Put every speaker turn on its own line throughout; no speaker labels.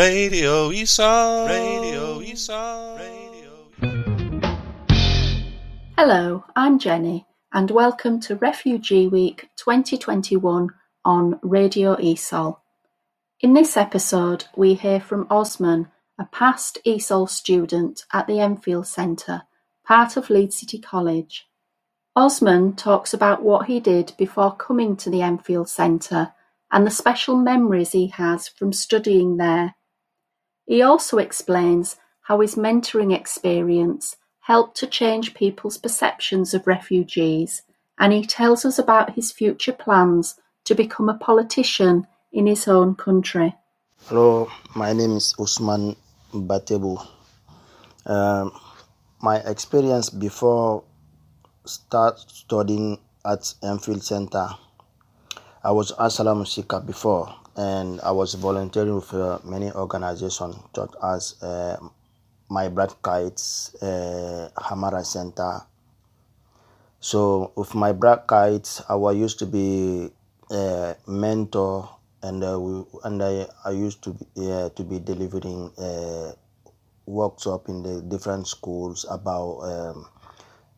Radio ESOL. Radio ESOL. Radio.
Hello, I'm Jenny, and welcome to Refugee Week 2021 on Radio ESOL. In this episode, we hear from Osman, a past ESOL student at the Enfield Centre, part of Leeds City College. Osman talks about what he did before coming to the Enfield Centre and the special memories he has from studying there. He also explains how his mentoring experience helped to change people's perceptions of refugees, and he tells us about his future plans to become a politician in his own country.
Hello, my name is Usman Batebu. Um, my experience before start studying at Enfield Center, I was asylum seeker before, and I was volunteering with uh, many organizations such as uh, My Bright Kites, uh, Hamara Center. So with My Bright Kites, I was used to be a mentor, and uh, we, and I, I used to be, uh, to be delivering uh, workshop in the different schools about um,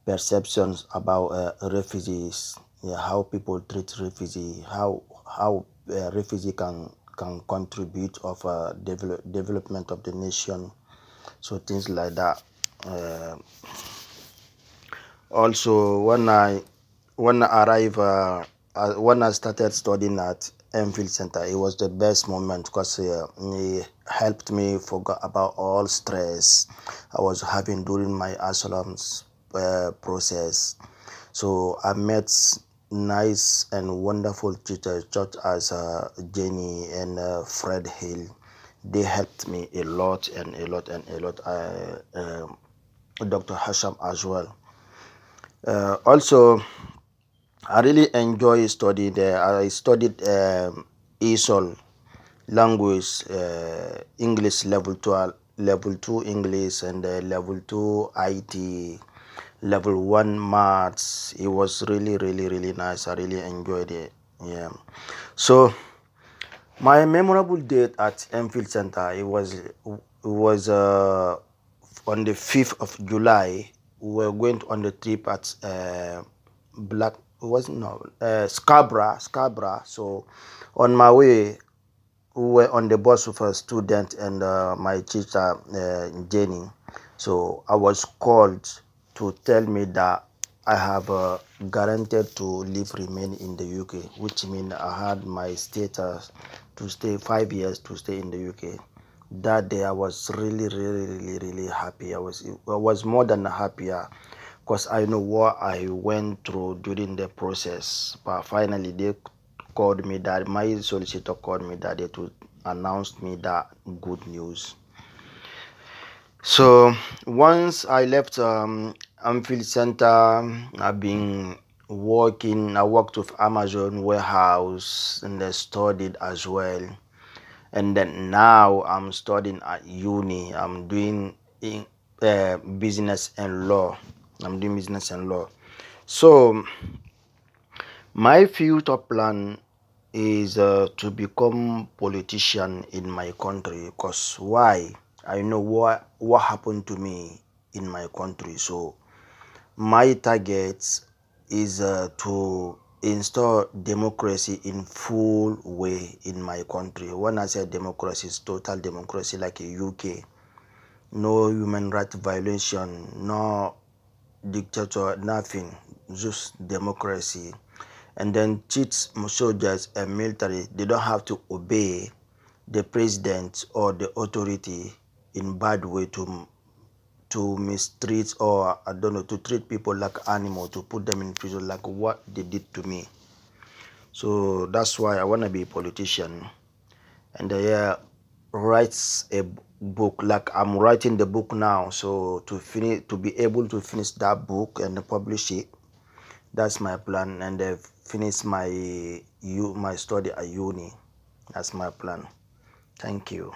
perceptions about uh, refugees, yeah, how people treat refugees, how how uh, refugee can can contribute of uh, develop, development of the nation, so things like that. Uh, also, when I when I arrived, uh, uh, when I started studying at Enfield Center, it was the best moment because uh, it helped me forget about all stress I was having during my asylum uh, process. So I met nice and wonderful teachers such as uh, Jenny and uh, Fred Hill. They helped me a lot and a lot and a lot. I, um Dr. Hasham as well. Uh, also, I really enjoy studying there. I studied um, ESOL language, uh, English level two, level two English, and uh, level two IT, level one maths. It was really, really, really nice. I really enjoyed it. Yeah. So, my memorable date at Enfield Center it was it was uh, on the fifth of July. We were going on the trip at uh, Black it wasn't no uh, Scarborough, Scarborough. So on my way, we were on the bus with a student and uh, my teacher uh, Jenny. So I was called to tell me that I have uh, guaranteed to live remain in the UK, which means I had my status to stay five years to stay in the UK. That day I was really, really, really, really happy. I was I was more than happier because I know what I went through during the process. But finally, they called me that my solicitor called me that they to announce me that good news. So once I left um, Center, I've been working. I worked with Amazon warehouse and I studied as well. And then now I'm studying at uni. I'm doing in, uh, business and law. I'm doing business and law. So my future plan is uh, to become politician in my country because why i know what what happened to me in my country. So my target is uh, to install democracy in full way in my country. When i say democracy it's total democracy like a uk no human rights violation no dictator nothing just democracy. And then teach soldiers and military they don't have to obey the president or the authority in bad way to to mistreat or I don't know to treat people like animal to put them in prison like what they did to me. So that's why I wanna be a politician, and I uh, writes a book like I'm writing the book now. So to finish to be able to finish that book and publish it, that's my plan and uh, finish my you my study at uni. That's my plan. Thank you.